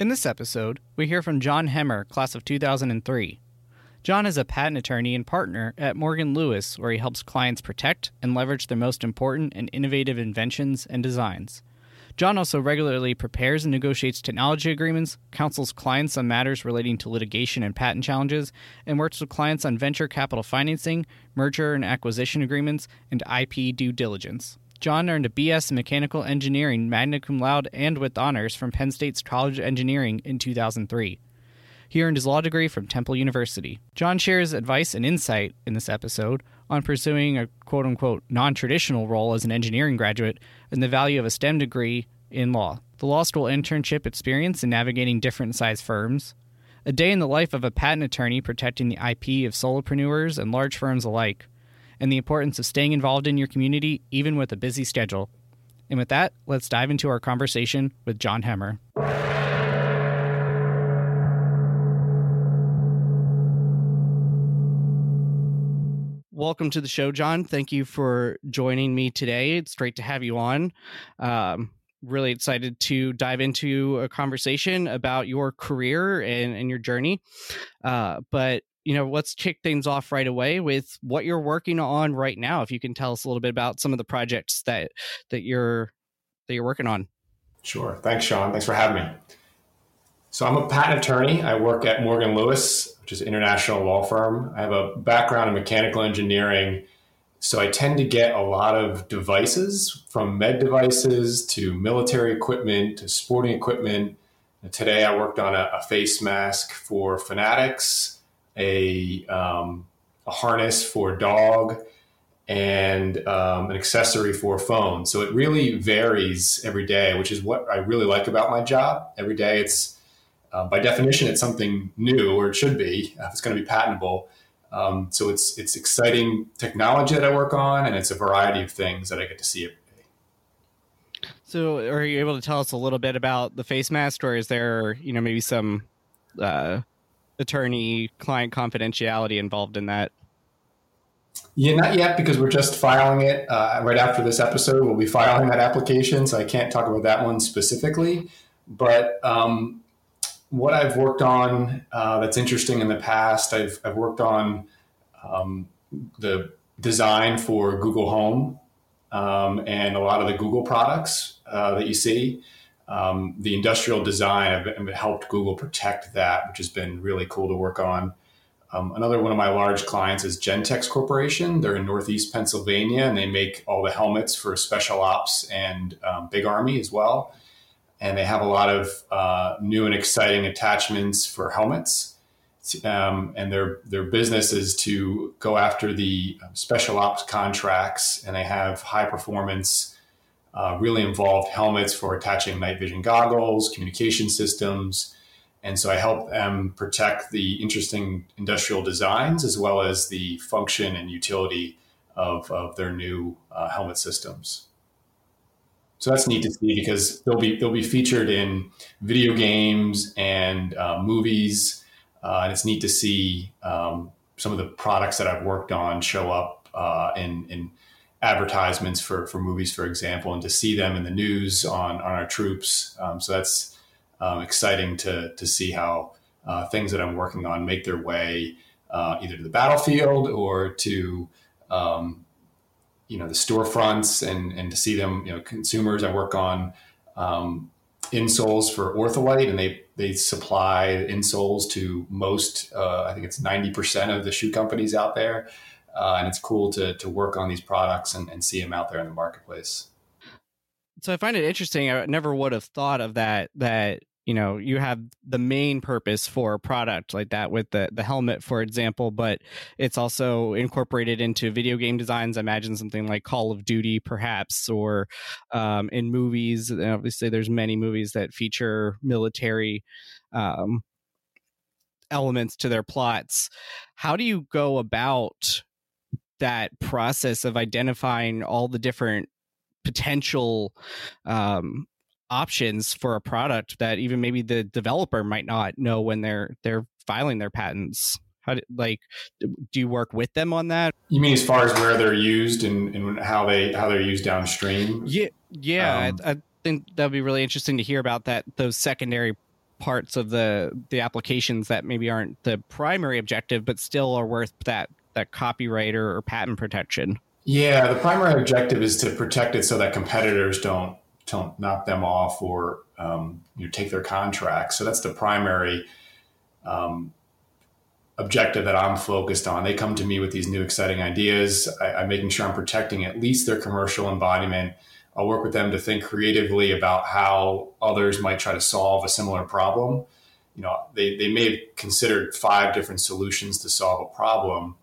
In this episode, we hear from John Hemmer, class of 2003. John is a patent attorney and partner at Morgan Lewis, where he helps clients protect and leverage their most important and innovative inventions and designs. John also regularly prepares and negotiates technology agreements, counsels clients on matters relating to litigation and patent challenges, and works with clients on venture capital financing, merger and acquisition agreements, and IP due diligence. John earned a BS in Mechanical Engineering magna cum laude and with honors from Penn State's College of Engineering in 2003. He earned his law degree from Temple University. John shares advice and insight in this episode on pursuing a quote unquote non traditional role as an engineering graduate and the value of a STEM degree in law, the law school internship experience in navigating different size firms, a day in the life of a patent attorney protecting the IP of solopreneurs and large firms alike, and the importance of staying involved in your community even with a busy schedule. And with that, let's dive into our conversation with John Hemmer. Welcome to the show, John. Thank you for joining me today. It's great to have you on. Um, really excited to dive into a conversation about your career and, and your journey. Uh, but you know, let's kick things off right away with what you're working on right now. If you can tell us a little bit about some of the projects that that you're that you're working on. Sure. Thanks, Sean. Thanks for having me. So I'm a patent attorney. I work at Morgan Lewis, which is an international law firm. I have a background in mechanical engineering. So I tend to get a lot of devices from med devices to military equipment to sporting equipment. Today I worked on a, a face mask for Fanatics a, um, a harness for a dog, and um, an accessory for a phone. So it really varies every day, which is what I really like about my job. Every day, it's uh, by definition, it's something new, or it should be. Uh, it's going to be patentable. Um, so it's it's exciting technology that I work on, and it's a variety of things that I get to see every day. So, are you able to tell us a little bit about the face mask, or is there, you know, maybe some uh, attorney client confidentiality involved in that? Yeah, not yet because we're just filing it uh, right after this episode. We'll be filing that application, so I can't talk about that one specifically. But um, what I've worked on uh, that's interesting in the past, I've, I've worked on um, the design for Google Home um, and a lot of the Google products uh, that you see um, the industrial design have, helped Google protect that, which has been really cool to work on. Um, another one of my large clients is Gentex Corporation. They're in Northeast Pennsylvania, and they make all the helmets for Special Ops and um, Big Army as well. And they have a lot of uh, new and exciting attachments for helmets. Um, and their their business is to go after the special ops contracts, and they have high performance uh, really involved helmets for attaching night vision goggles, communication systems. And so I help them protect the interesting industrial designs as well as the function and utility of, of their new uh, helmet systems. So that's neat to see because they'll be they'll be featured in video games and uh, movies, uh, and it's neat to see um, some of the products that I've worked on show up uh, in in advertisements for, for movies, for example, and to see them in the news on, on our troops. Um, so that's um, exciting to, to see how uh, things that I'm working on make their way uh, either to the battlefield or to um, you know the storefronts and and to see them you know consumers I work on um, insoles for Ortholite, and they they supply insoles to most. Uh, I think it's ninety percent of the shoe companies out there, uh, and it's cool to to work on these products and, and see them out there in the marketplace. So I find it interesting. I never would have thought of that. That you know you have the main purpose for a product like that with the the helmet for example but it's also incorporated into video game designs i imagine something like call of duty perhaps or um, in movies and obviously there's many movies that feature military um, elements to their plots how do you go about that process of identifying all the different potential um, options for a product that even maybe the developer might not know when they're they're filing their patents. How do, like do you work with them on that? You mean as far as where they're used and, and how they how they're used downstream? Yeah yeah um, I, I think that'd be really interesting to hear about that those secondary parts of the the applications that maybe aren't the primary objective but still are worth that that copyright or, or patent protection yeah the primary objective is to protect it so that competitors don't don't knock them off or um, you know, take their contracts. So that's the primary um, objective that I'm focused on. They come to me with these new exciting ideas. I, am making sure I'm protecting at least their commercial embodiment. I'll work with them to think creatively about how others might try to solve a similar problem. You know, they, they may have considered five different solutions to solve a problem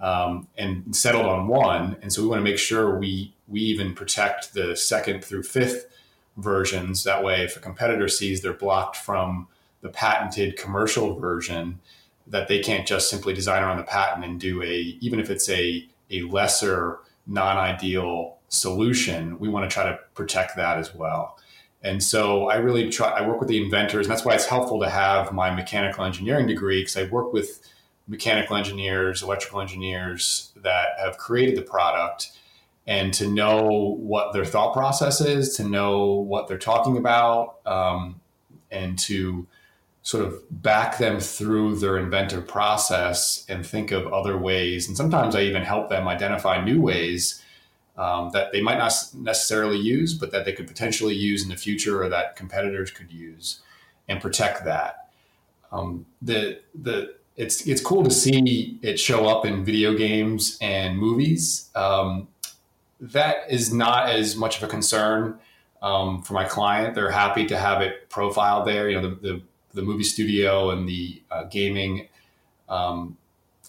um, and settled on one. And so we want to make sure we we even protect the second through fifth versions. That way, if a competitor sees they're blocked from the patented commercial version, that they can't just simply design around the patent and do a even if it's a a lesser non-ideal solution. We want to try to protect that as well. And so I really try. I work with the inventors, and that's why it's helpful to have my mechanical engineering degree because I work with mechanical engineers, electrical engineers that have created the product and to know what their thought process is, to know what they're talking about, um, and to sort of back them through their inventive process and think of other ways. And sometimes I even help them identify new ways um, that they might not necessarily use, but that they could potentially use in the future or that competitors could use and protect that. Um, the the it's it's cool to see it show up in video games and movies. Um, that is not as much of a concern um, for my client. They're happy to have it profiled there. You know, the the, the movie studio and the uh, gaming um,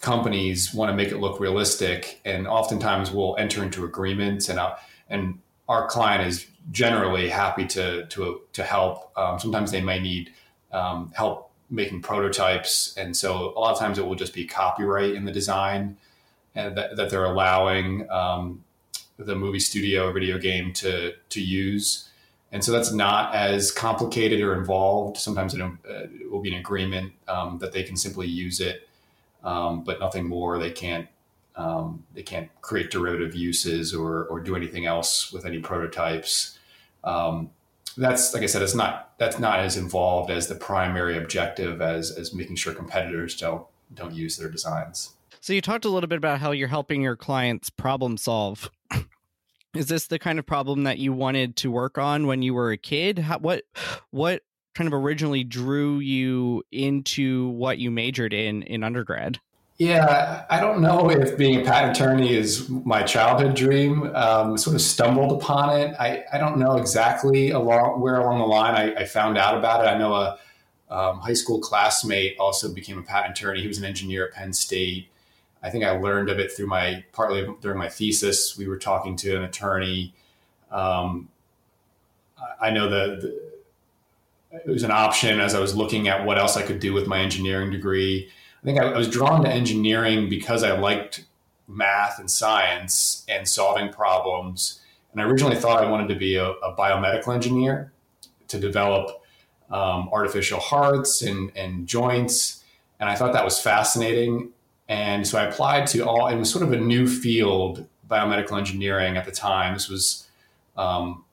companies want to make it look realistic, and oftentimes we'll enter into agreements, and uh, and our client is generally happy to to to help. Um, sometimes they may need um, help making prototypes. And so a lot of times it will just be copyright in the design and that, that they're allowing um, the movie studio or video game to, to use. And so that's not as complicated or involved. Sometimes it, uh, it will be an agreement um, that they can simply use it, um, but nothing more. They can't um, they can't create derivative uses or, or do anything else with any prototypes. Um, that's like I said, it's not that's not as involved as the primary objective as as making sure competitors don't don't use their designs. So you talked a little bit about how you're helping your clients problem solve. Is this the kind of problem that you wanted to work on when you were a kid? How, what what kind of originally drew you into what you majored in in undergrad? Yeah, I don't know if being a patent attorney is my childhood dream. Um, sort of stumbled upon it. I, I don't know exactly along where along the line I, I found out about it. I know a um, high school classmate also became a patent attorney. He was an engineer at Penn State. I think I learned of it through my partly during my thesis. We were talking to an attorney. Um, I know that it was an option as I was looking at what else I could do with my engineering degree. I think I, I was drawn to engineering because I liked math and science and solving problems. And I originally thought I wanted to be a, a biomedical engineer to develop um, artificial hearts and, and joints. And I thought that was fascinating. And so I applied to all, it was sort of a new field, biomedical engineering at the time. This was um,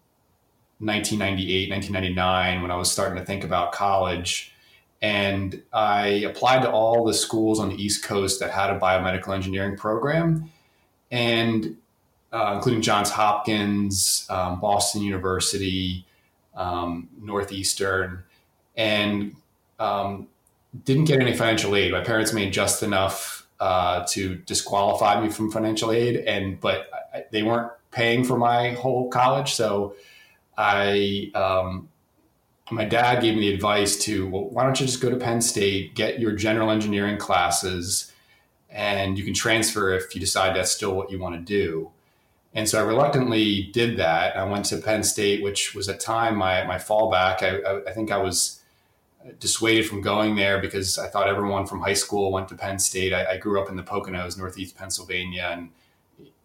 1998, 1999, when I was starting to think about college. And I applied to all the schools on the East Coast that had a biomedical engineering program, and uh, including Johns Hopkins, um, Boston University, um, Northeastern, and um, didn't get any financial aid. My parents made just enough uh, to disqualify me from financial aid, and but I, they weren't paying for my whole college, so I. Um, my dad gave me the advice to, well, why don't you just go to Penn State, get your general engineering classes, and you can transfer if you decide that's still what you want to do. And so I reluctantly did that. I went to Penn State, which was at time my, my fallback. I, I, I think I was dissuaded from going there because I thought everyone from high school went to Penn State. I, I, grew up in the Poconos, Northeast Pennsylvania, and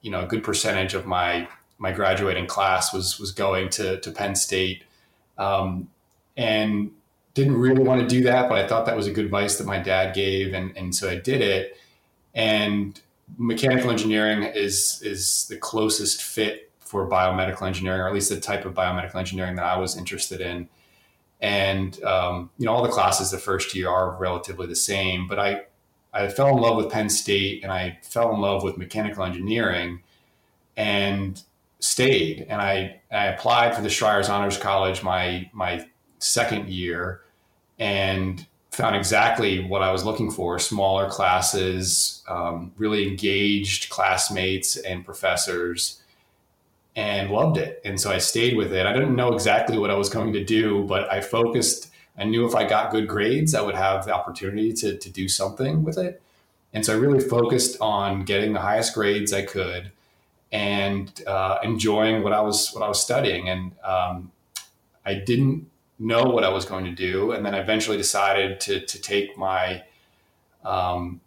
you know a good percentage of my my graduating class was was going to to Penn State, um, and didn't really want to do that, but I thought that was a good advice that my dad gave, and and so I did it. And mechanical engineering is is the closest fit for biomedical engineering, or at least the type of biomedical engineering that I was interested in. And um, you know all the classes the first year are relatively the same but i i fell in love with penn state and i fell in love with mechanical engineering and stayed. And i i applied for the Schreyer's honors college. My my second year and found exactly what i was looking for smaller classes um, really engaged classmates and professors and loved it. And so I stayed with it. I didn't know exactly what I was going to do, but I focused. I knew if I got good grades, I would have the opportunity to, to do something with it. And so I really focused on getting the highest grades I could and uh, enjoying what I was what I was studying. And um, I didn't know what I was going to do, and then I eventually decided to to take my um,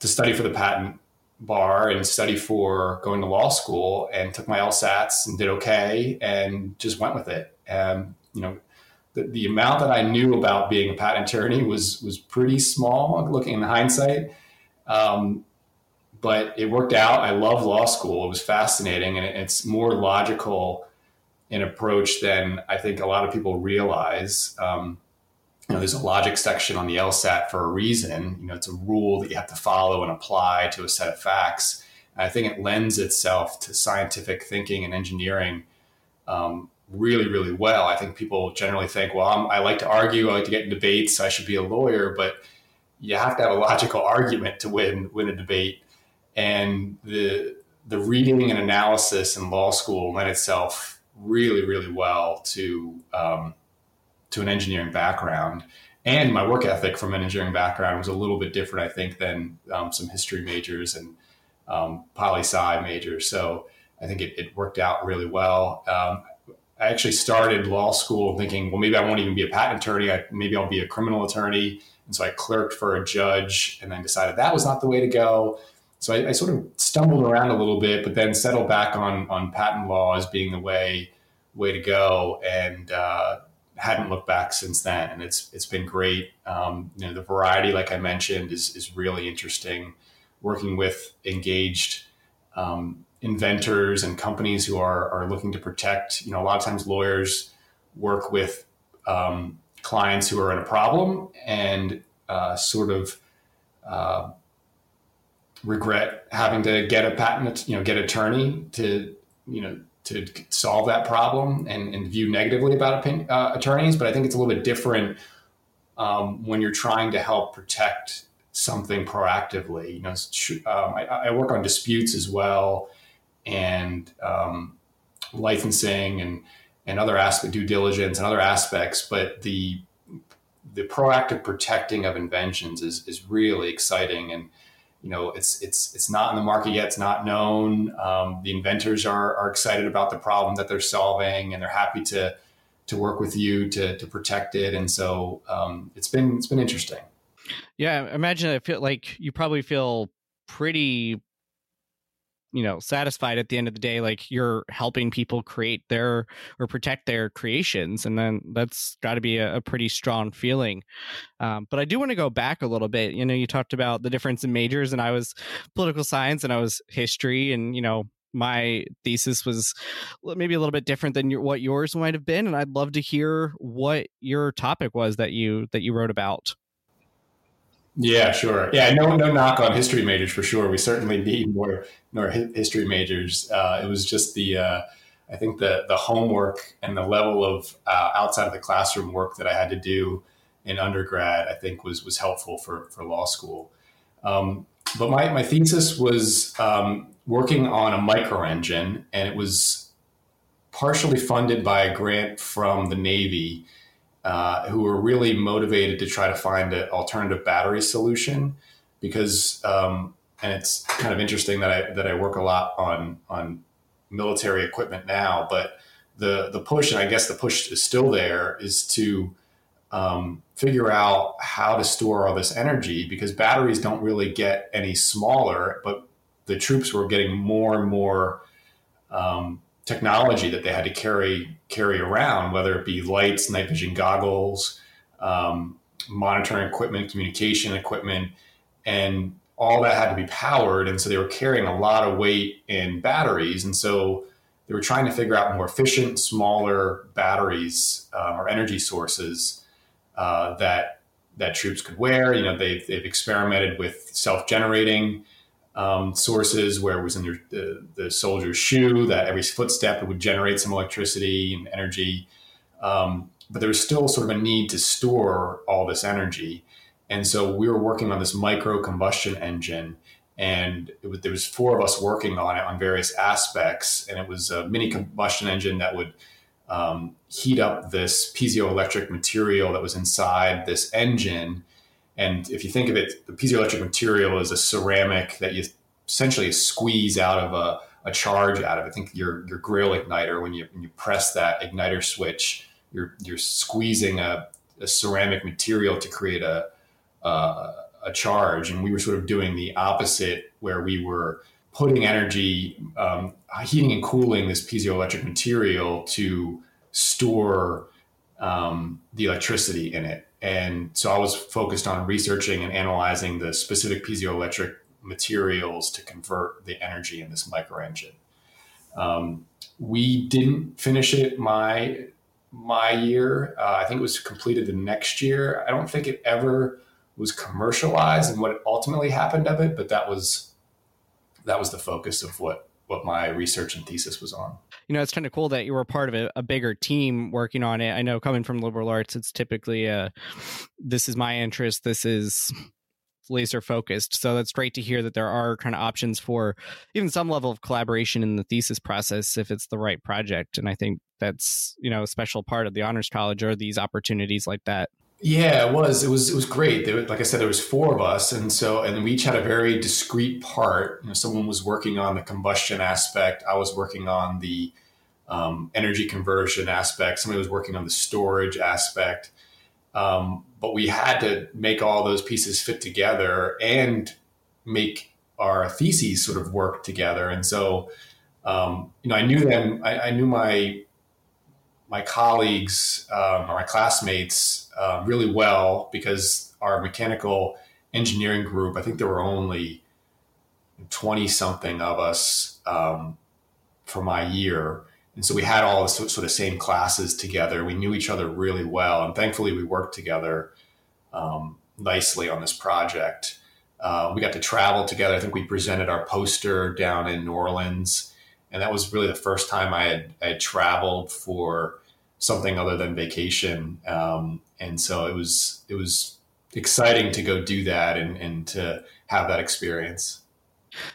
to study for the patent bar and study for going to law school and took my LSATs and did okay and just went with it. And, you know, the, the amount that I knew about being a patent attorney was, was pretty small looking in hindsight. Um, but it worked out. I love law school. It was fascinating and it's more logical in approach than I think a lot of people realize. Um, you know, there's a logic section on the LSAT for a reason. You know, it's a rule that you have to follow and apply to a set of facts. And I think it lends itself to scientific thinking and engineering um, really, really well. I think people generally think, well, I'm, i like to argue, I like to get in debates, so I should be a lawyer, but you have to have a logical argument to win win a debate. And the the reading and analysis in law school lend itself really, really well to um, to an engineering background. And my work ethic from an engineering background was a little bit different, I think, than um, some history majors and um, poli sci majors. So I think it, it worked out really well. Um, I actually started law school thinking, well, maybe I won't even be a patent attorney. I, maybe I'll be a criminal attorney. And so I clerked for a judge and then decided that was not the way to go. So I, I sort of stumbled around a little bit, but then settled back on, on patent law as being the way, way to go. And, uh, hadn't looked back since then, and it's it's been great. Um, you know, the variety, like I mentioned, is is really interesting. Working with engaged um, inventors and companies who are are looking to protect. You know, a lot of times lawyers work with um, clients who are in a problem and uh, sort of uh, regret having to get a patent, you know, get attorney to you know to solve that problem and, and view negatively about opinion, uh, attorneys, but I think it's a little bit different um, when you're trying to help protect something proactively. You know, um, I, I, work on disputes as well, and um, licensing and and other aspect due diligence and other aspects, but the the proactive protecting of inventions is is really exciting. And you know it's it's it's not in the market yet. It's not known. Um, the inventors are, are excited about the problem that they're solving and they're happy to to work with you to to protect it. And so um, it's been it's been interesting. Yeah imagine i feel like you probably feel pretty you know satisfied at the end of the day like you're helping people create their or protect their creations and then that's got to be a, a, pretty strong feeling. Um, but i do want to go back a little bit. You know you talked about the difference in majors and i was political science and i was history and you know my thesis was maybe a little bit different than your, what yours might have been and i'd love to hear what your topic was that you that you wrote about yeah, sure. Yeah, no, no knock on history majors for sure. We certainly need more more history majors. Uh, it was just the uh, I think the the homework and the level of uh, outside of the classroom work that I had to do in undergrad, I think was was helpful for for law school. Um, but my my thesis was um, working on a micro engine, and it was partially funded by a grant from the Navy, uh, who were really motivated to try to find an alternative battery solution because. Um, and it's kind of interesting that I that I work a lot on on military equipment now, but the the push, and I guess the push is still there, is to um, figure out how to store all this energy because batteries don't really get any smaller, but the troops were getting more and more um, technology that they had to carry carry around, whether it be lights, night vision goggles, um, monitoring equipment, communication equipment, and all that had to be powered. And so they were carrying a lot of weight in batteries. And so they were trying to figure out more efficient, smaller batteries uh, or energy sources uh, that that troops could wear. You know, they've, they've experimented with self-generating um, sources where it was in their, the, the soldier's shoe that every footstep would generate some electricity and energy. Um, but there was still sort of a need to store all this energy. And so we were working on this micro combustion engine, and was, there was four of us working on it on various aspects. And it was a mini combustion engine that would um, heat up this piezoelectric material that was inside this engine. And if you think of it, the piezoelectric material is a ceramic that you essentially squeeze out of a, a charge out of. I think your your grill igniter when you when you press that igniter switch, you're you're squeezing a, a ceramic material to create a uh, a charge, and we were sort of doing the opposite, where we were putting energy, um, heating and cooling this piezoelectric material to store um, the electricity in it. And so I was focused on researching and analyzing the specific piezoelectric materials to convert the energy in this micro engine. Um, we didn't finish it my my year. Uh, I think it was completed the next year. I don't think it ever was commercialized and what ultimately happened of it, but that was that was the focus of what what my research and thesis was on. You know, it's kind of cool that you were part of a, a, bigger team working on it. I know coming from liberal arts, it's typically a, this is my interest, this is laser focused. So that's great to hear that there are kind of options for even some level of collaboration in the thesis process if it's the right project. And I think that's, you know, a special part of the honors college or these opportunities like that. Yeah, it was. It was. It was great. There, like I said, there was four of us, and so and we each had a very discrete part. You know, someone was working on the combustion aspect. I was working on the um, energy conversion aspect. Somebody was working on the storage aspect. Um, but we had to make all those pieces fit together and make our theses sort of work together. And so, um, you know, I knew them. I, I knew my my colleagues um, or my classmates uh, really well because our mechanical engineering group, I think there were only 20 something of us um, for my year. And so we had all the sort of same classes together. We knew each other really well. And thankfully, we worked together um, nicely on this project. Uh, we got to travel together. I think we presented our poster down in New Orleans and that was really the first time I had, I had traveled for something other than vacation. Um, and so it was it was exciting to go do that and, and to have that experience.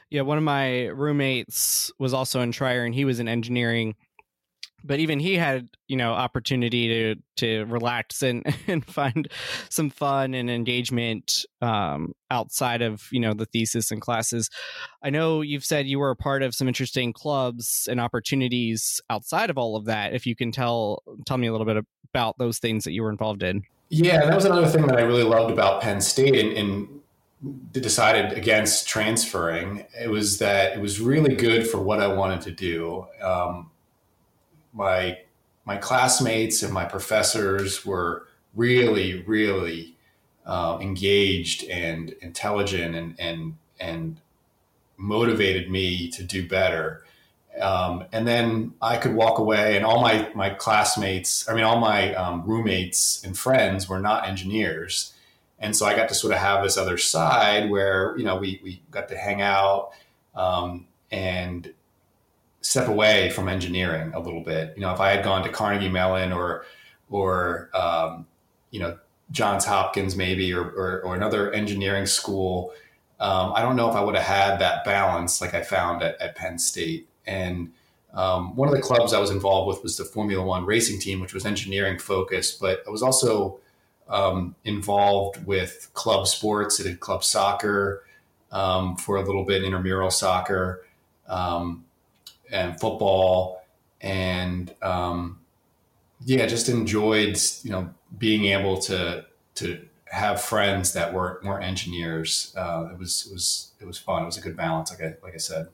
Yeah, one of my roommates was also in Schreyer, and he was in engineering but even he had you know opportunity to to relax and and find some fun and engagement um, outside of you know the thesis and classes. I know you've said you were a part of some interesting clubs and opportunities outside of all of that if you can tell tell me a little bit about those things that you were involved in. Yeah that was another thing that i really loved about penn state and, and decided against transferring. It was that it was really good for what i wanted to do. Um, my my classmates and my professors were really, really uh, engaged and intelligent and and and motivated me to do better. Um, and then I could walk away, and all my my classmates, I mean, all my um, roommates and friends were not engineers, and so I got to sort of have this other side where you know we we got to hang out um, and step away from engineering a little bit. You know, if I had gone to Carnegie Mellon or or um, you know Johns Hopkins maybe or, or, or another engineering school, um, I don't know if I would have had that balance like I found at, at Penn State. And um, one of the clubs I was involved with was the Formula One racing team, which was engineering focused, but I was also um, involved with club sports. I did club soccer um, for a little bit, intramural soccer um, and football, and um, yeah, just enjoyed you know being able to to have friends that were weren't engineers. Uh, it was it was it was fun. It was a good balance, like I like I said.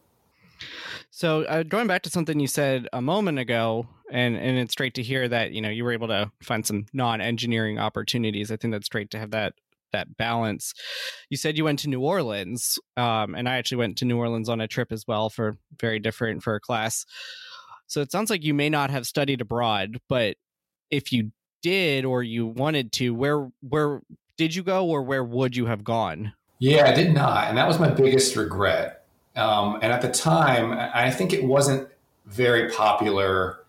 So uh, going back to something you said a moment ago, and and it's great to hear that you know you were able to find some non-engineering opportunities. I think that's great to have that that balance. You said you went to New Orleans, um, and I actually went to New Orleans on a trip as well for very different for a class. So it sounds like you may not have studied abroad, but if you did or you wanted to, where where did you go or where would you have gone? Yeah, I did not, and that was my biggest regret. Um, and at the time, I think it wasn't very popular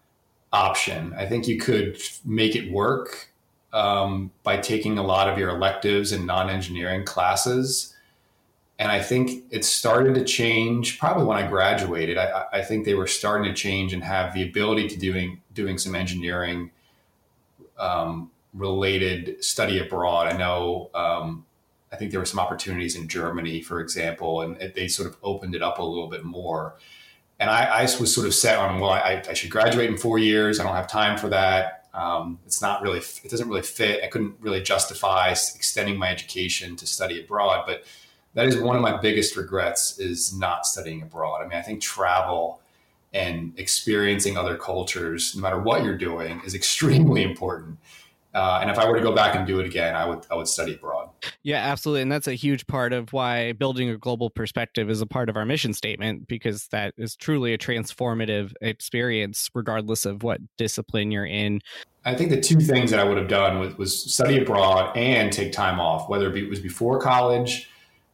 option. I think you could make it work um, by taking a lot of your electives and non-engineering classes. And I think it started to change probably when I graduated. I, I think they were starting to change and have the ability to doing doing some engineering um, related study abroad. I know um, I think there were some opportunities in Germany, for example, and they sort of opened it up a little bit more. And I, I was sort of set on, well, I, I, should graduate in four years. I don't have time for that. Um, it's not really, it doesn't really fit. I couldn't really justify extending my education to study abroad. But that is one of my biggest regrets is not studying abroad. I mean, I think travel and experiencing other cultures, no matter what you're doing, is extremely important. Uh, and if I were to go back and do it again, I would I would study abroad. Yeah, absolutely, and that's a huge part of why building a global perspective is a part of our mission statement because that is truly a transformative experience, regardless of what discipline you're in. I think the two things that I would have done was, was study abroad and take time off, whether it was before college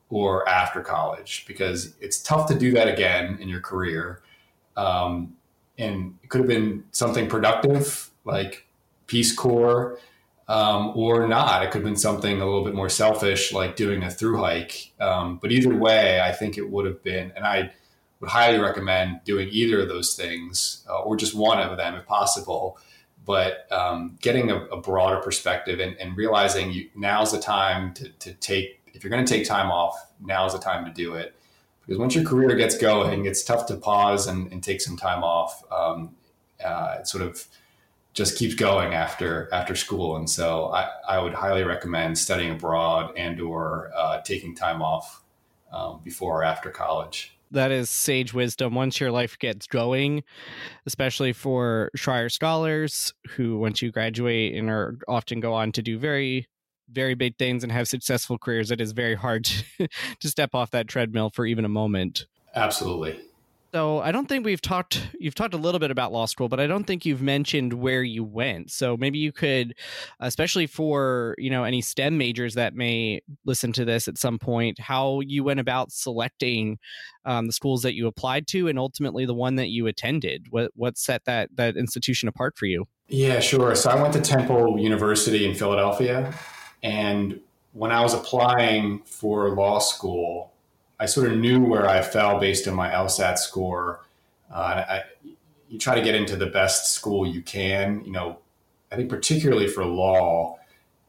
or after college, because it's tough to do that again in your career. Um, and it could have been something productive like Peace Corps um, or not. It could have been something a little bit more selfish, like doing a through hike. Um, but either way, I think it would have been, and I would highly recommend doing either of those things uh, or just one of them if possible. But um, getting a, a, broader perspective and, and realizing you, now's the time to, to take, if you're going to take time off, now's the time to do it. Because once your career gets going, it's tough to pause and, and take some time off. Um, uh, sort of just keeps going after after school. And so I, I would highly recommend studying abroad and or uh, taking time off um, before or after college. That is sage wisdom. Once your life gets going, especially for Schreyer scholars who, once you graduate and are often go on to do very, very big things and have successful careers, it is very hard to, to step off that treadmill for even a moment. Absolutely. So I don't think we've talked. You've talked a little bit about law school, but I don't think you've mentioned where you went. So maybe you could, especially for you know any STEM majors that may listen to this at some point, how you went about selecting um, the schools that you applied to, and ultimately the one that you attended. What what set that that institution apart for you? Yeah, sure. So I went to Temple University in Philadelphia, and when I was applying for law school, I sort of knew where I fell based on my LSAT score. Uh, I, you try to get into the best school you can. You know, I think particularly for law,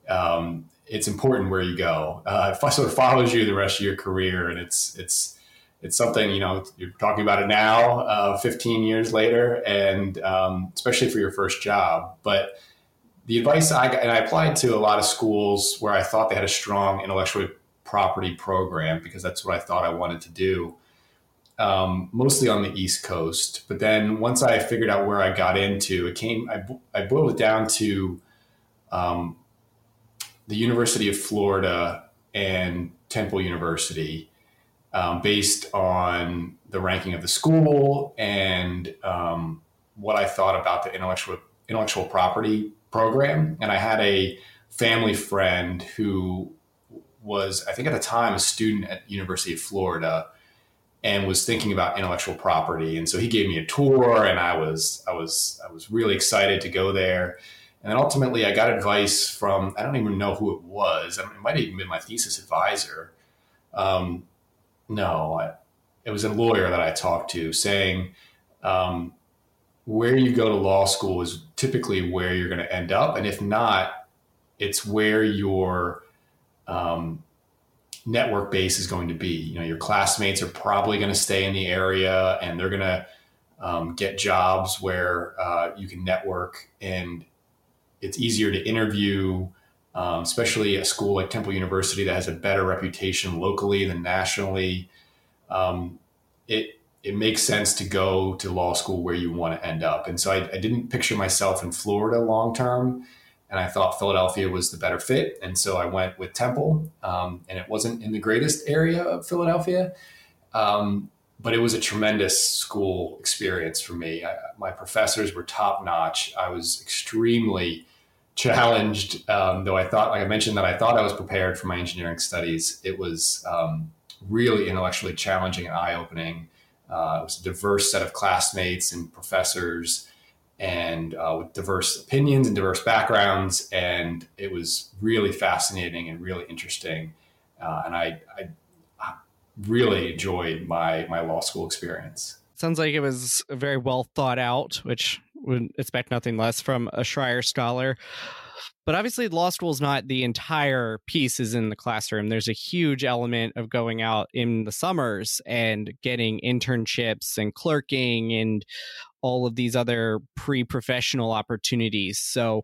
um, it's important where you go. Uh, it sort of follows you the rest of your career, and it's it's it's something you know you're talking about it now, uh, 15 years later, and um, especially for your first job. But the advice I got, and I applied to a lot of schools where I thought they had a strong intellectual property program because that's what I thought I wanted to do. Um, mostly on the East Coast. But then once I figured out where I got into, it came, I, I boiled it down to um, the University of Florida and Temple University um, based on the ranking of the school and um, what I thought about the intellectual, intellectual property program. And I had a family friend who was, I think at the time, a student at University of Florida. and was thinking about intellectual property. And so he gave me a tour, and I was I was I was really excited to go there. And then ultimately, I got advice from I don't even know who it was. I mean, it might have even been my thesis advisor. Um, no, I, it was a lawyer that I talked to saying um, where you go to law school is typically where you're going to end up, and if not, it's where your um, network base is going to be. You know, your classmates are probably going to stay in the area and they're going to um, get jobs where uh, you can network and it's easier to interview, um, especially a school like Temple University that has a better reputation locally than nationally. Um, it it makes sense to go to law school where you want to end up. And so I, I didn't picture myself in Florida long term and I thought Philadelphia was the better fit. And so I went with Temple, um, and it wasn't in the greatest area of Philadelphia, um, but it was a tremendous school experience for me. I, my professors were top notch. I was extremely challenged, um, though I thought, like I mentioned, that I thought I was prepared for my engineering studies. It was um, really intellectually challenging and eye opening. Uh, it was a diverse set of classmates and professors and uh, with diverse opinions and diverse backgrounds. And it was really fascinating and really interesting. Uh, and I, I, really enjoyed my my law school experience. Sounds like it was very well thought out, which would expect nothing less from a Schreyer scholar. But obviously, law school is not the entire piece is in the classroom. There's a huge element of going out in the summers and getting internships and clerking and all of these other pre-professional opportunities. So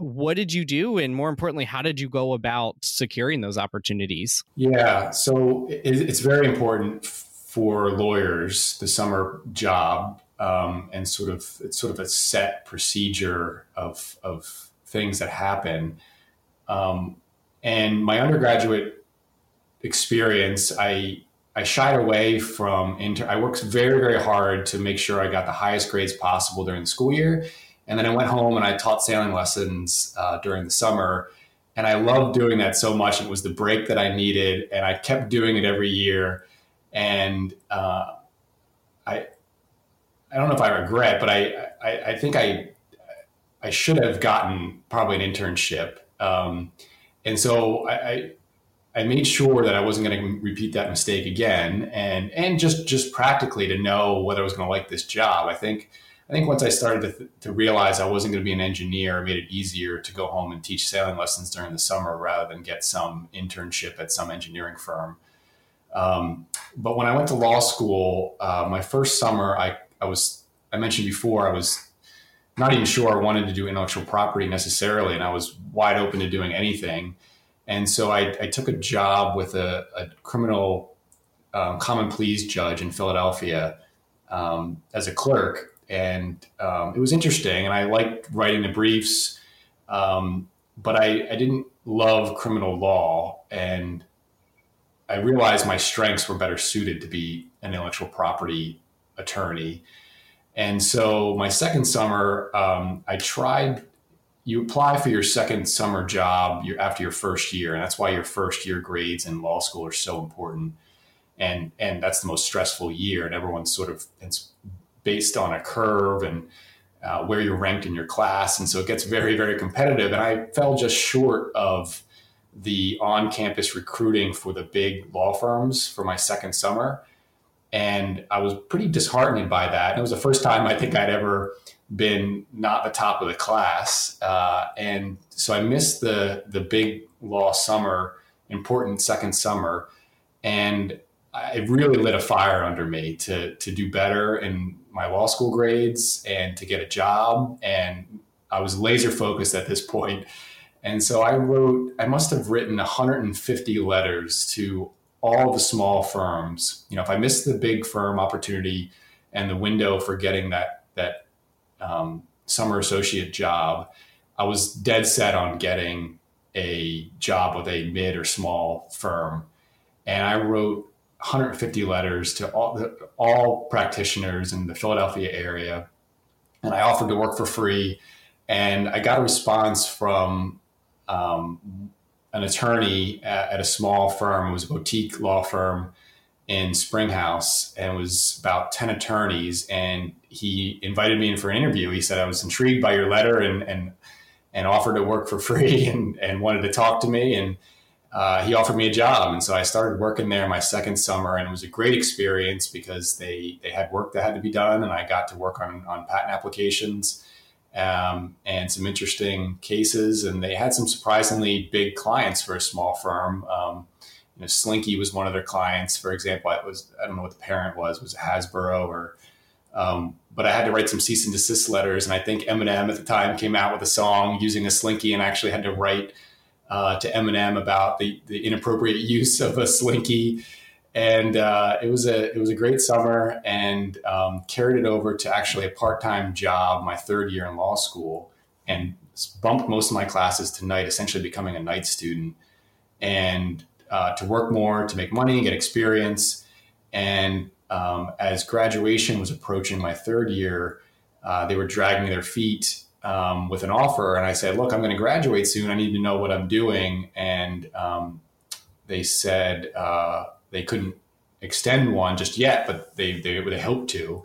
what did you do? And more importantly how did you go about securing those opportunities? Yeah so it's very important for lawyers the summer job um, and sort of it's sort of a set procedure of of things that happen. Um, and my undergraduate experience i I shied away from inter. I worked very, very hard to make sure I got the highest grades possible during the school year. And then I went home and I taught sailing lessons uh, during the summer. And I loved doing that so much. It was the break that I needed. And I kept doing it every year. And uh, I, I don't know if I regret, but I, I, I, think I, I should have gotten probably an internship. Um, and so I, I I made sure that I wasn't going to repeat that mistake again, and and just just practically to know whether I was going to like this job. I think I think once I started to, th- to realize I wasn't going to be an engineer, it made it easier to go home and teach sailing lessons during the summer rather than get some internship at some engineering firm. Um, but when I went to law school, uh, my first summer, I I was I mentioned before I was not even sure I wanted to do intellectual property necessarily, and I was wide open to doing anything. And so I, I took a job with a, a criminal um, common pleas judge in Philadelphia um, as a clerk. And um, it was interesting. And I liked writing the briefs, um, but I, I didn't love criminal law. And I realized my strengths were better suited to be an intellectual property attorney. And so my second summer, um, I tried you apply for your second summer job after your first year, and that's why your first year grades in law school are so important. And and that's the most stressful year, and everyone's sort of it's based on a curve and uh, where you're ranked in your class, and so it gets very very competitive. And I fell just short of the on-campus recruiting for the big law firms for my second summer, and I was pretty disheartened by that. And it was the first time I think I'd ever been not the top of the class, uh, and so I missed the the big law summer, important second summer, and it really lit a fire under me to to do better in my law school grades and to get a job. And I was laser focused at this point. And so I wrote, I must have written 150 letters to all the small firms. You know, if I missed the big firm opportunity and the window for getting that that um, summer associate job, I was dead set on getting a job with a mid or small firm. And I wrote 150 letters to all, the, all practitioners in the Philadelphia area. And I offered to work for free. And I got a response from um, an attorney at, at, a small firm. It was a boutique law firm in Springhouse and was about 10 attorneys. And he invited me in for an interview. He said, I was intrigued by your letter and, and, and offered to work for free and, and wanted to talk to me. And uh, he offered me a job. And so I started working there my second summer. And it was a great experience because they, they had work that had to be done. And I got to work on, on patent applications um, and some interesting cases. And they had some surprisingly big clients for a small firm. Um, you know, Slinky was one of their clients, for example. It was I don't know what the parent was, was Hasbro or, um, but I had to write some cease and desist letters, and I think Eminem at the time came out with a song using a Slinky, and I actually had to write uh, to Eminem about the the inappropriate use of a Slinky, and uh, it was a it was a great summer, and um, carried it over to actually a part time job my third year in law school, and bumped most of my classes to night, essentially becoming a night student, and uh, to work more, to make money, get experience. And um, as graduation was approaching my third year, uh, they were dragging their feet um, with an offer. And I said, Look, I'm going to graduate soon. I need to know what I'm doing. And um, they said uh, they couldn't extend one just yet, but they, they, they hoped to.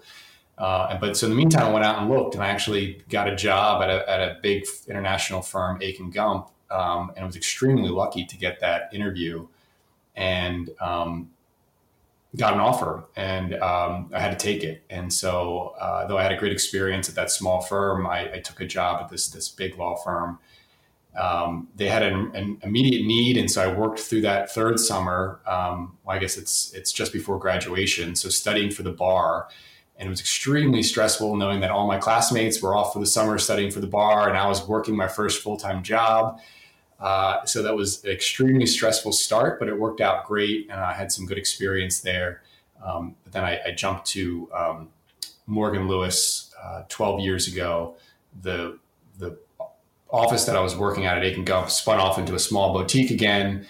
Uh, but so in the meantime, I went out and looked, and I actually got a job at a, at a big international firm, Akin Gump, um, and I was extremely lucky to get that interview and um, got an offer and um, I had to take it. And so, uh, though I had a great experience at that small firm, I, I took a job at this this big law firm. Um, they had an, an, immediate need, and so I worked through that third summer. Um, well, I guess it's it's just before graduation, so studying for the bar, and it was extremely stressful knowing that all my classmates were off for the summer studying for the bar, and I was working my first full time job. Uh, so that was an extremely stressful start, but it worked out great, and I had some good experience there. Um, but then I, I jumped to um, Morgan Lewis uh, 12 years ago. The the office that I was working at at Akin Gump spun off into a small boutique again.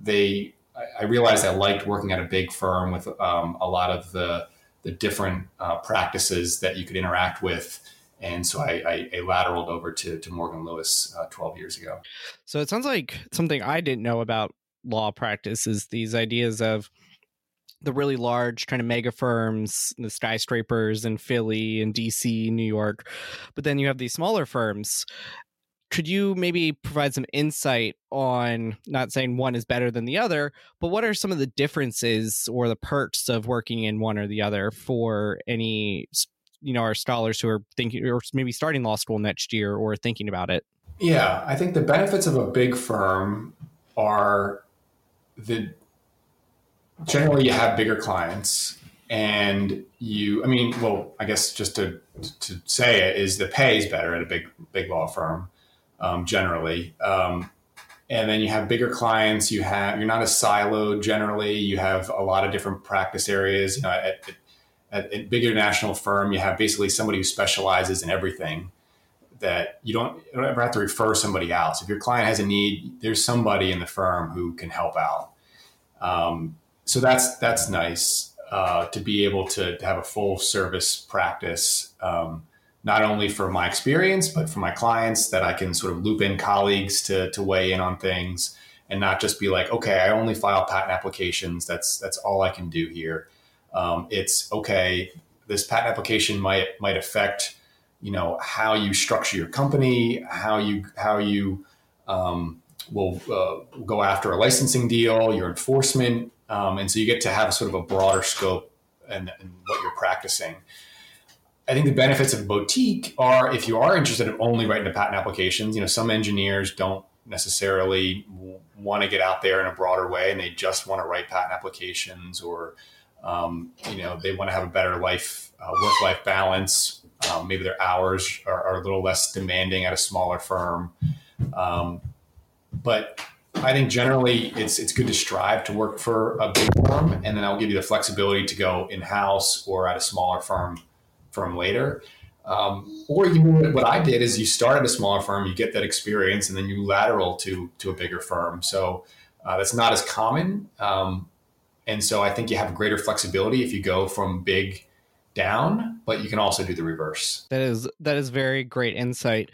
They I realized I liked working at a big firm with um, a lot of the the different uh, practices that you could interact with and so I, I, I lateraled over to, to Morgan Lewis uh, 12 years ago. So it sounds like something I didn't know about law practice is these ideas of the really large kind of mega firms, the skyscrapers in Philly and DC, New York, but then you have these smaller firms. Could you maybe provide some insight on not saying one is better than the other, but what are some of the differences or the perks of working in one or the other for any you know our scholars who are thinking or maybe starting law school next year or thinking about it? Yeah, I think the benefits of a big firm are the generally you have bigger clients and you i mean well i guess just to to say it is the pay is better at a big big law firm um, generally um, and then you have bigger clients you have you're not as siloed generally you have a lot of different practice areas you know, at a big international firm, you have basically somebody who specializes in everything that you don't, you don't ever have to refer somebody else. If your client has a need, there's somebody in the firm who can help out. Um, so that's that's nice uh, to be able to, to, have a full service practice, um, not only for my experience but for my clients that I can sort of loop in colleagues to to weigh in on things and not just be like, okay, I only file patent applications. That's that's all I can do here. Um, it's okay. This patent application might might affect, you know, how you structure your company, how you how you um, will uh, go after a licensing deal, your enforcement, um, and so you get to have sort of a broader scope and, what you're practicing. I think the benefits of boutique are if you are interested in only writing the patent applications. You know, some engineers don't necessarily want to get out there in a broader way, and they just want to write patent applications or um, you know, they want to have a better life, uh, work life balance. Um, maybe their hours are, are, a little less demanding at a smaller firm. Um, but I think generally it's it's good to strive to work for a big firm, and then I'll give you the flexibility to go in house or at a smaller firm firm later. Um, or you what I did is you start at a smaller firm, you get that experience, and then you lateral to to a bigger firm. So uh, that's not as common. Um, and so I think you have greater flexibility if you go from big down, but you can also do the reverse. That is that is very great insight.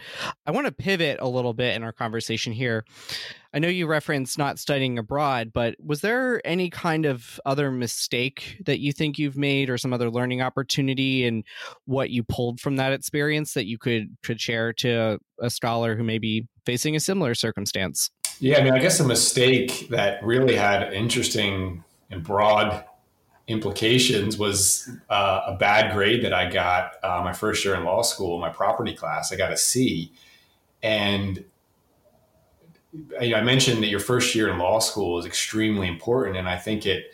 I want to pivot a little bit in our conversation here. I know you referenced not studying abroad, but was there any kind of other mistake that you think you've made or some other learning opportunity and what you pulled from that experience that you could could share to a scholar who may be facing a similar circumstance? Yeah, I mean, I guess a mistake that really had interesting and broad implications was uh, a bad grade that I got uh, my first year in law school, my property class. I got a C, and I mentioned that your first year in law school is extremely important, and I think it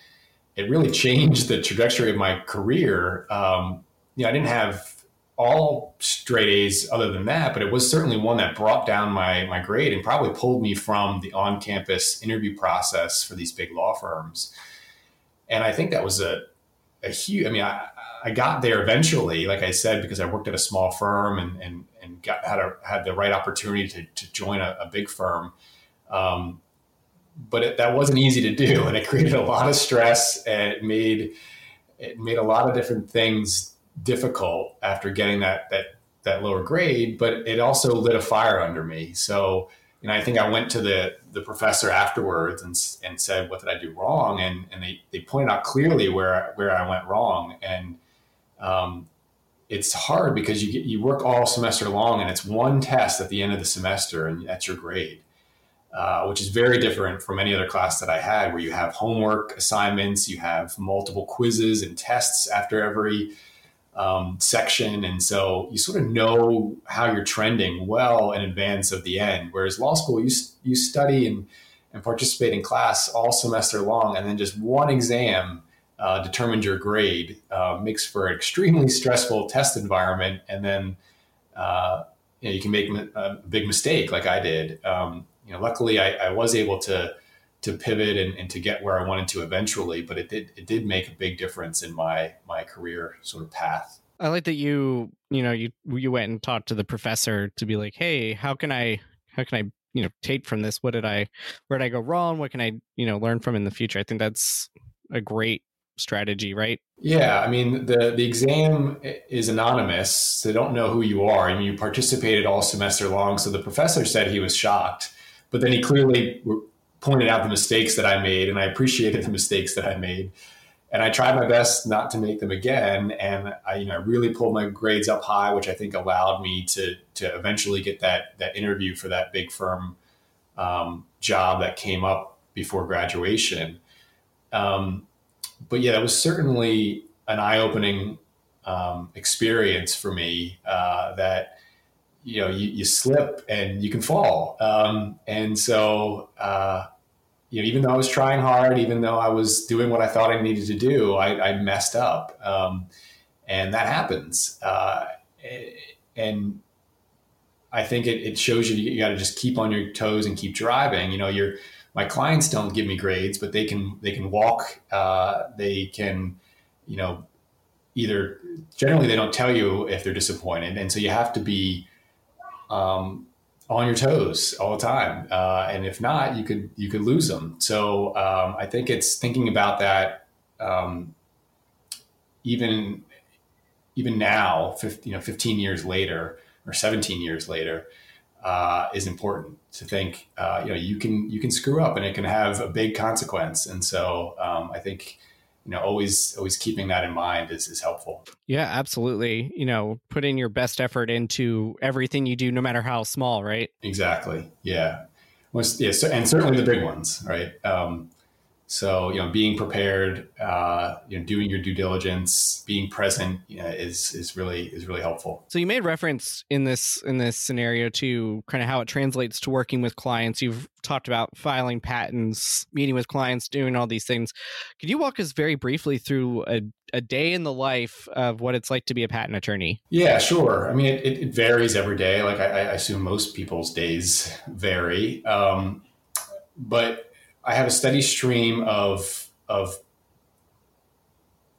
it really changed the trajectory of my career. Um, you know, I didn't have all straight A's other than that, but it was certainly one that brought down my my grade and probably pulled me from the on campus interview process for these big law firms. And I think that was a a huge. I mean, I, I got there eventually, like I said, because I worked at a small firm and and and got had a had the right opportunity to to join a, a big firm. Um, but it, that wasn't easy to do, and it created a lot of stress. And it made it made a lot of different things difficult after getting that that that lower grade. But it also lit a fire under me. So you know, I think I went to the the professor afterwards and and said, "What did I do wrong?" And and they they pointed out clearly where where I went wrong. And um, it's hard because you get, you work all semester long, and it's one test at the end of the semester, and that's your grade uh, which is very different from any other class that I had, where you have homework assignments, you have multiple quizzes and tests after every um, section. And so you sort of know how you're trending well in advance of the end. Whereas law school, you, you study and, and participate in class all semester long, and then just one exam uh, determines your grade, uh, makes for an extremely stressful test environment. And then uh, you, know, you, can make a big mistake like I did. Um, you know, luckily I, I was able to to pivot and, and, to get where I wanted to eventually, but it did it did make a big difference in my my career sort of path. I like that you you know you you went and talked to the professor to be like, hey, how can I how can I you know take from this? What did I where did I go wrong? What can I you know learn from in the future? I think that's a great strategy, right? Yeah, I mean the the exam is anonymous, so they don't know who you are. I mean you participated all semester long, so the professor said he was shocked but then he clearly pointed out the mistakes that I made, and I appreciated the mistakes that I made. And I tried my best not to make them again. And I, you know, I really pulled my grades up high, which I think allowed me to to eventually get that that interview for that big firm um, job that came up before graduation. Um, but yeah, it was certainly an eye opening um, experience for me. Uh, that you know you, you slip and you can fall. Um, and so uh, you know even though i was trying hard even though i was doing what i thought i needed to do i, I messed up. Um, and that happens. Uh, and i think it, it shows you you got to just keep on your toes and keep driving. You know your my clients don't give me grades but they can they can walk uh, they can you know either generally they don't tell you if they're disappointed. And so you have to be um, on your toes all the time. Uh, and if not, you could you could lose them. So um, I think it's thinking about that um, even even now, 15, you know, 15 years later or 17 years later, uh, is important to think. Uh, you know, you can you can screw up and it can have a big consequence. And so um, I think you know always always keeping that in mind is, is helpful. Yeah absolutely. You know putting your best effort into everything you do no matter how small right? Exactly. Yeah. Once, yeah, so, and certainly the big ones right? Um, so, you know, being prepared, uh, you know, doing your due diligence, being present you know, is is really is really helpful. So, you made reference in this in this scenario to kind of how it translates to working with clients. You've talked about filing patents, meeting with clients, doing all these things. Could you walk us very briefly through a a day in the life of what it's like to be a patent attorney? Yeah, sure. I mean, it, it varies every day. Like I, I, assume most people's days vary, um, but I have a steady stream of of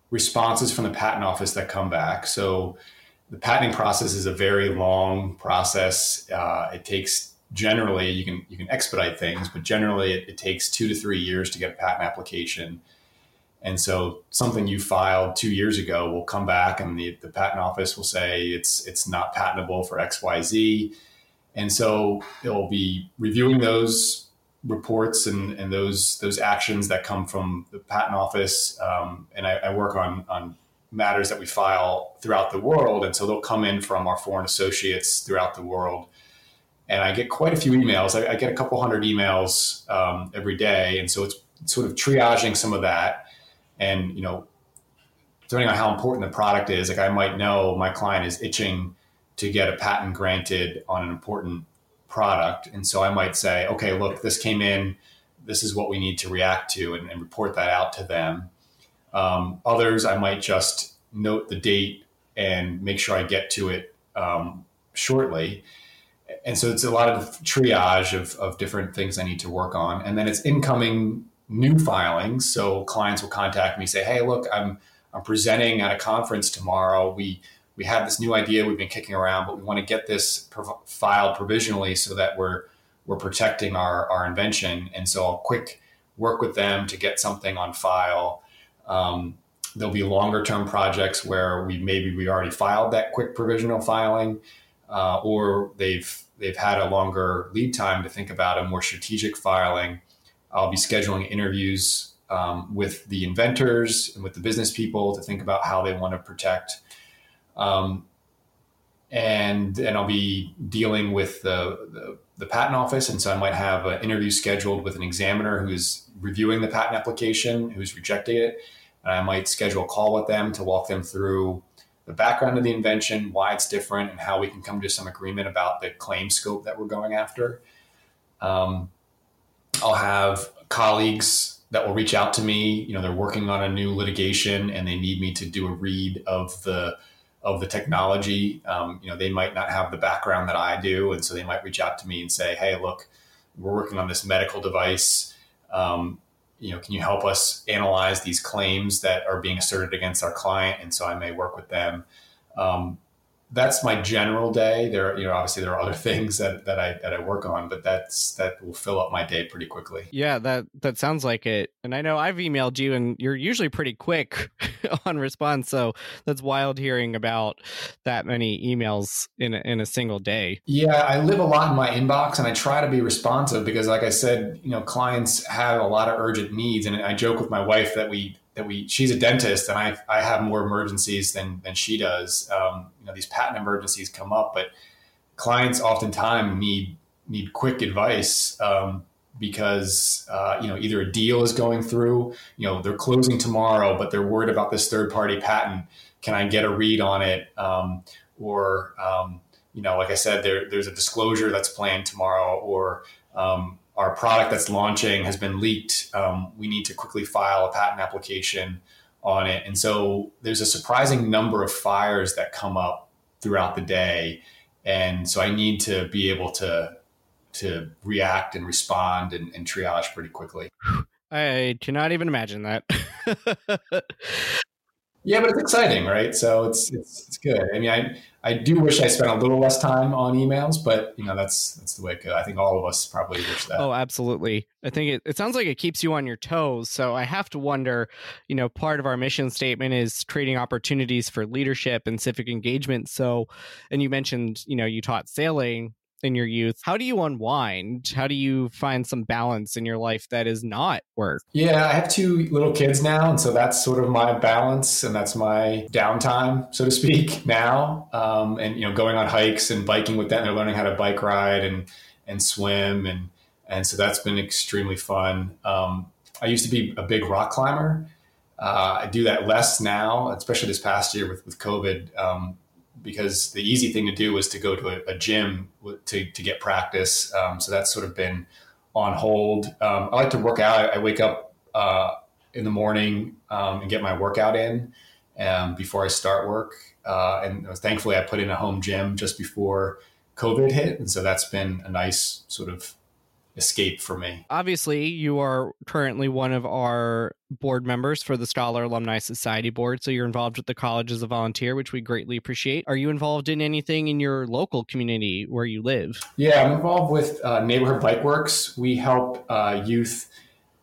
responses from the patent office that come back. So the patenting process is a very long process. Uh, it takes generally you can you can expedite things, but generally it, it, takes two to three years to get a patent application. And so something you filed two years ago will come back and the, the patent office will say it's it's not patentable for XYZ. And so it'll be reviewing those reports and, and those those actions that come from the patent office. Um, and I, I, work on on matters that we file throughout the world, and so they'll come in from our foreign associates throughout the world. And I get quite a few emails. I, I get a couple hundred emails um, every day, and so it's sort of triaging some of that. And you know, depending on how important the product is, like I might know my client is itching to get a patent granted on an important product. And so I might say, okay, look, this came in. This is what we need to react to and, and report that out to them. Um, others, I might just note the date and make sure I get to it um, shortly. And so it's a lot of triage of, of different things I need to work on. And then it's incoming new filings. So clients will contact me, say, hey, look, I'm, I'm presenting at a conference tomorrow. We we have this new idea we've been kicking around, but we want to get this prov- filed provisionally so that we're we're protecting our, our invention. And so I'll quick work with them to get something on file. Um, there'll be longer term projects where we maybe we already filed that quick provisional filing, uh, or they've they've had a longer lead time to think about a more strategic filing. I'll be scheduling interviews um, with the inventors and with the business people to think about how they want to protect um, and and I'll be dealing with the, the, the patent office, and so I might have an interview scheduled with an examiner who's reviewing the patent application, who's rejecting it, and I might schedule a call with them to walk them through the background of the invention, why it's different, and how we can come to some agreement about the claim scope that we're going after. Um, I'll have colleagues that will reach out to me. You know, they're working on a new litigation and they need me to do a read of the of the technology. Um, you know, they might not have the background that I do, and so they might reach out to me and say, "Hey, look, we're working on this medical device. Um, you know, can you help us analyze these claims that are being asserted against our client?" And so I may work with them. Um, that's my general day. There, you know, obviously there are other things that, that I that I work on, but that's that will fill up my day pretty quickly. Yeah, that that sounds like it. And I know I've emailed you, and you're usually pretty quick on response. So that's wild hearing about that many emails in a, in a single day. Yeah, I live a lot in my inbox, and I try to be responsive because, like I said, you know, clients have a lot of urgent needs, and I joke with my wife that we that we she's a dentist and I I have more emergencies than than she does. Um, you know these patent emergencies come up, but clients oftentimes need need quick advice um, because uh, you know either a deal is going through, you know they're closing tomorrow, but they're worried about this third party patent. Can I get a read on it? Um, or um, you know, like I said, there, there's a disclosure that's planned tomorrow, or um, our product that's launching has been leaked. Um, we need to quickly file a patent application on it. And so there's a surprising number of fires that come up throughout the day. And so I need to be able to to react and respond and, and triage pretty quickly. I cannot even imagine that. Yeah, but it's exciting, right? So it's it's it's good. I mean, I I do wish I spent a little less time on emails, but you know that's that's the way it goes. I think all of us probably wish that. Oh, absolutely. I think it, it sounds like it keeps you on your toes. So I have to wonder, you know, part of our mission statement is creating opportunities for leadership and civic engagement. So, and you mentioned, you know, you taught sailing in your youth. How do you unwind? How do you find some balance in your life that is not work? Yeah, I have two little kids now. And so that's sort of my balance and that's my downtime, so to speak, now. Um, and, you know, going on hikes and biking with them, they're learning how to bike ride and, and swim. And, and so that's been extremely fun. Um, I used to be a big rock climber. Uh, I do that less now, especially this past year with, with COVID. Um, because the easy thing to do was to go to a, a gym to, to get practice. Um, so that's sort of been on hold. Um, I like to work out. I, wake up uh, in the morning um, and get my workout in um, before I start work. Uh, and thankfully, I put in a home gym just before COVID hit. And so that's been a nice sort of escape for me. Obviously, you are currently one of our board members for the Scholar Alumni Society Board, so you're involved with the college as a volunteer, which we greatly appreciate. Are you involved in anything in your local community where you live? Yeah, I'm involved with uh, Neighborhood Bike Works. We help uh, youth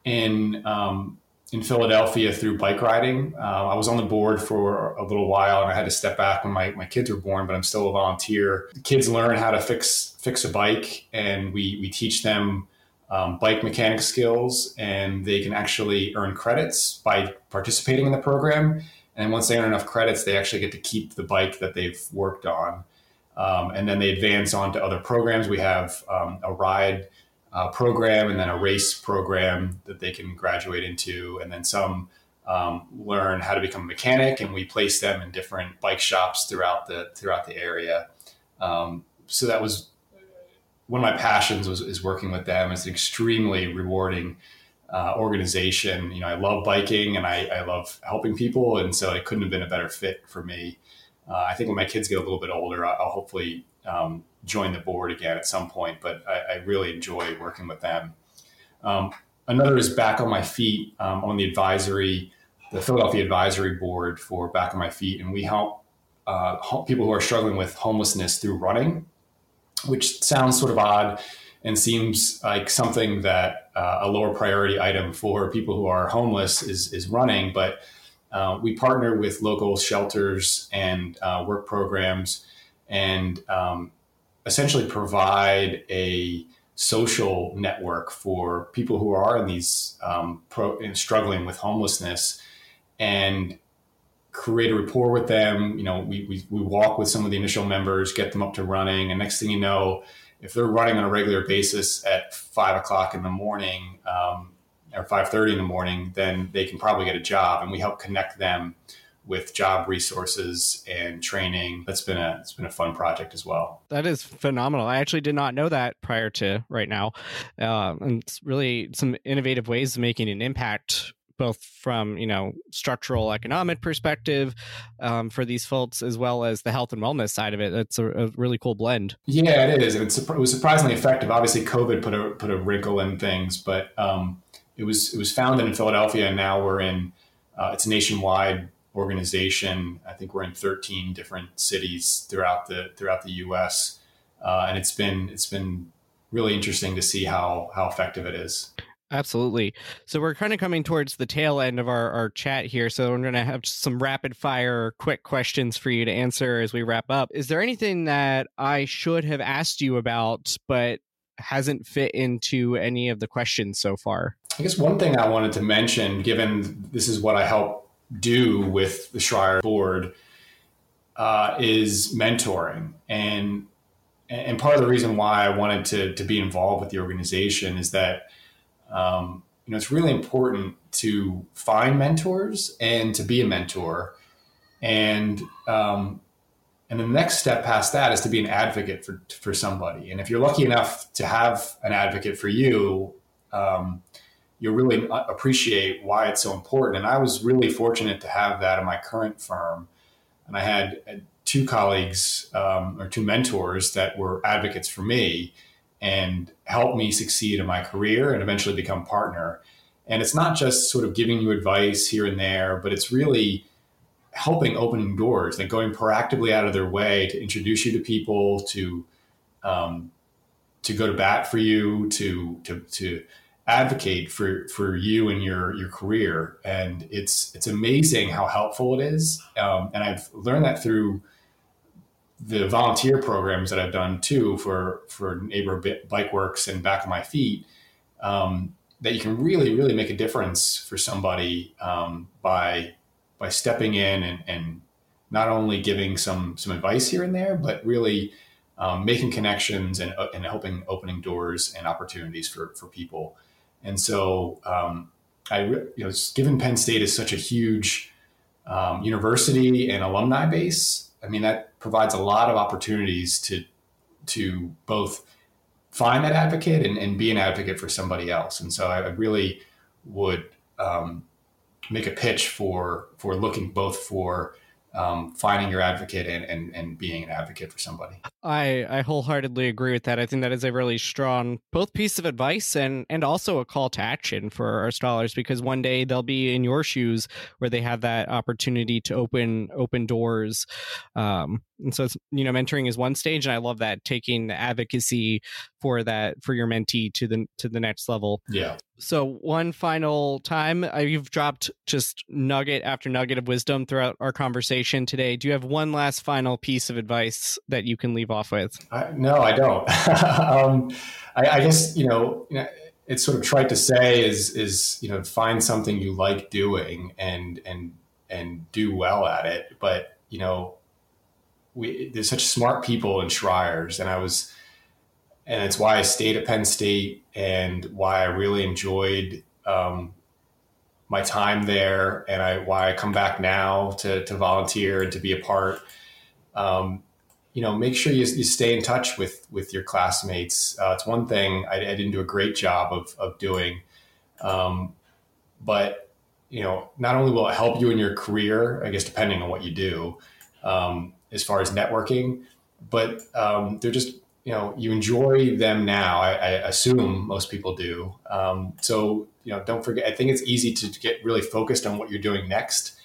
in um, in Philadelphia through bike riding. Uh, I was on the board for a little while, and I had to step back when my, my kids were born. But I'm still a volunteer. The kids learn how to fix fix a bike, and we we teach them um, bike mechanic skills, and they can actually earn credits by participating in the program. And once they earn enough credits, they actually get to keep the bike that they've worked on. Um, and then they advance on to other programs. We have um, a ride uh, program and then a race program that they can graduate into. And then some um, learn how to become a mechanic, and we place them in different bike shops throughout the throughout the area. Um, so that was one of my passions was is working with them. It's an extremely rewarding uh, organization. You know, I love biking and I, I, love helping people, and so it couldn't have been a better fit for me. Uh, I think when my kids get a little bit older, I'll hopefully um, join the board again at some point. But I, I really enjoy working with them. Um, another is back on my feet um, on the advisory, the Philadelphia Advisory Board for Back on My Feet, and we help uh, people who are struggling with homelessness through running, which sounds sort of odd and seems like something that uh, a lower priority item for people who are homeless is is running, but uh, we partner with local shelters and uh, work programs and um, essentially provide a social network for people who are in these um, pro, struggling with homelessness and create a rapport with them. You know, we, we, we walk with some of the initial members, get them up to running, and next thing you know, if they're running on a regular basis at five o'clock in the morning um, or five thirty in the morning, then they can probably get a job, and we help connect them with job resources and training. That's been a it's been a fun project as well. That is phenomenal. I actually did not know that prior to right now, uh, and it's really some innovative ways of making an impact both from you know structural economic perspective um, for these folks as well as the health and wellness side of it. It's a, a really cool blend. Yeah, it is, and it was surprisingly effective. Obviously, COVID put a put a wrinkle in things, but um, it was it was founded in Philadelphia, and now we're in. Uh, it's a nationwide organization. I think we're in 13 different cities throughout the throughout the U.S. Uh, and it's been it's been really interesting to see how how effective it is. Absolutely. So we're kind of coming towards the tail end of our, our chat here. So I'm going to have some rapid fire, quick questions for you to answer as we wrap up. Is there anything that I should have asked you about, but hasn't fit into any of the questions so far? I guess one thing I wanted to mention, given this is what I help do with the Schreyer board, uh, is mentoring. And and part of the reason why I wanted to, to be involved with the organization is that um, you know, it's really important to find mentors and to be a mentor. And um, and the next step past that is to be an advocate for for somebody. And if you're lucky enough to have an advocate for you, um, you'll really appreciate why it's so important. And I was really fortunate to have that in my current firm. And I had two colleagues um, or two mentors that were advocates for me and helped me succeed in my career and eventually become partner. And it's not just sort of giving you advice here and there, but it's really helping opening doors and going proactively out of their way to introduce you to people, to um, to go to bat for you, to to to advocate for for you and your your career. And it's it's amazing how helpful it is. Um, and I've learned that through the volunteer programs that I've done too for for Neighbor Bike Works and Back on My Feet, um, that you can really really make a difference for somebody um, by by stepping in and, and not only giving some some advice here and there, but really um, making connections and, and helping opening doors and opportunities for for people. And so, um, I you know, given Penn State is such a huge um, university and alumni base, I mean, that provides a lot of opportunities to to both find that advocate and, and be an advocate for somebody else. And so I, I really would um, make a pitch for for looking both for um, finding your advocate and, and, and being an advocate for somebody. I, I wholeheartedly agree with that. I think that is a really strong both piece of advice and and also a call to action for our scholars because one day they'll be in your shoes where they have that opportunity to open open doors um, and so it's you know mentoring is one stage and i love that taking the advocacy for that for your mentee to the to the next level. Yeah. So one final time uh, you've dropped just nugget after nugget of wisdom throughout our conversation today. Do you have one last final piece of advice that you can leave off with? I, no i don't. Um, I, I, guess you know, you know it's sort of trite to say is is you know find something you like doing and and and do well at it. But you know we there's such smart people in Schreyer's, and I was, and it's why I stayed at Penn State and why I really enjoyed um, my time there, and I why I come back now to to volunteer and to be a part. Um, you know, make sure you, you stay in touch with with your classmates. Uh, it's one thing I, I, didn't do a great job of of doing, um, but you know, not only will it help you in your career, I guess depending on what you do, um, as far as networking, but um, they're just you know you enjoy them now. I, I assume most people do. Um, so you know, don't forget. I think it's easy to get really focused on what you're doing next.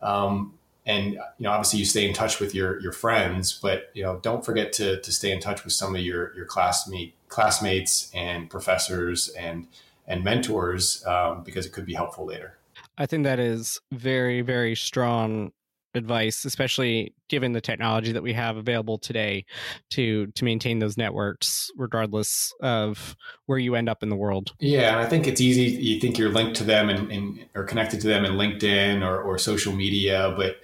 Um, and you know, obviously, you stay in touch with your your friends, but you know, don't forget to to stay in touch with some of your your classmate classmates and professors and and mentors um, because it could be helpful later. I think that is very, very strong advice, especially given the technology that we have available today to to maintain those networks, regardless of where you end up in the world. Yeah, I think it's easy. You think you're linked to them and, and or connected to them in LinkedIn or, or social media, but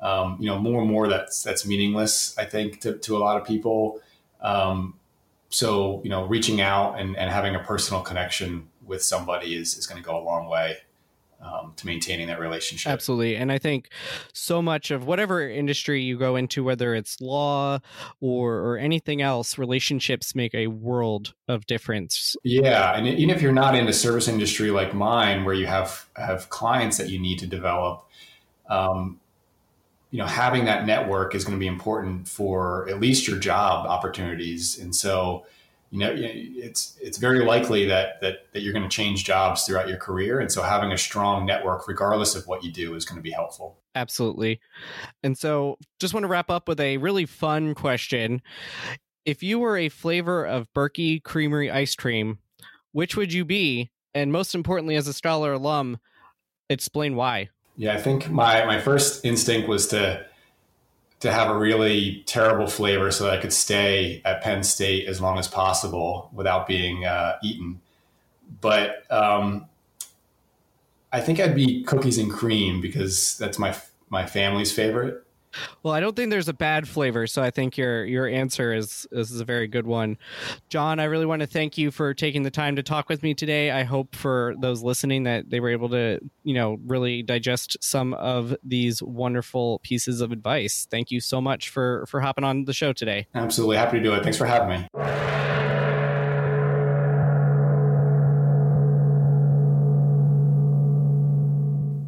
um, you know, more and more that's that's meaningless. I think to, to a lot of people. Um, so you know, reaching out and, and having a personal connection with somebody is, is going to go a long way um, to maintaining that relationship. Absolutely. And I think so much of whatever industry you go into, whether it's law or, or anything else, relationships make a world of difference. Yeah. And even if you're not in the service industry like mine, where you have, have clients that you need to develop, um, you know, having that network is going to be important for at least your job opportunities. And so, you know, it's it's very likely that that that you're going to change jobs throughout your career, and so having a strong network, regardless of what you do, is going to be helpful. Absolutely. And so, just want to wrap up with a really fun question: If you were a flavor of Berkey Creamery ice cream, which would you be? And most importantly, as a scholar alum, explain why. Yeah, I think my my first instinct was to to have a really terrible flavor so that I could stay at Penn State as long as possible without being uh, eaten. But um, I think I'd be cookies and cream because that's my my family's favorite. Well, I don't think there's a bad flavor, so I think your your answer is is a very good one. John, I really want to thank you for taking the time to talk with me today. I hope for those listening that they were able to, you know, really digest some of these wonderful pieces of advice. Thank you so much for for hopping on the show today. Absolutely happy to do it. Thanks for having me.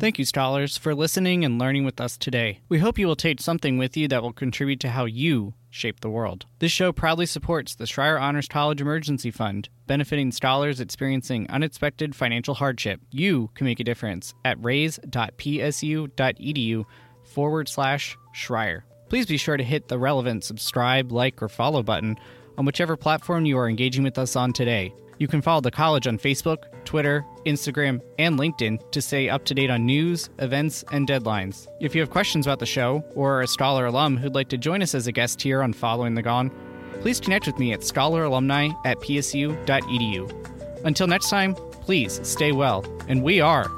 Thank you, scholars, for listening and learning with us today. We hope you will take something with you that will contribute to how you shape the world. This show proudly supports the Schreyer Honors College Emergency Fund, benefiting scholars experiencing unexpected financial hardship. You can make a difference at raise.psu.edu forward slash Schreyer. Please be sure to hit the relevant subscribe, like, or follow button on whichever platform you are engaging with us on today. You can follow the college on Facebook, Twitter, Instagram, and LinkedIn to stay up to date on news, events, and deadlines. If you have questions about the show or are a Scholar alum who'd like to join us as a guest here on Following the Gong, please connect with me at scholaralumni at psu.edu. Until next time, please stay well, and we are.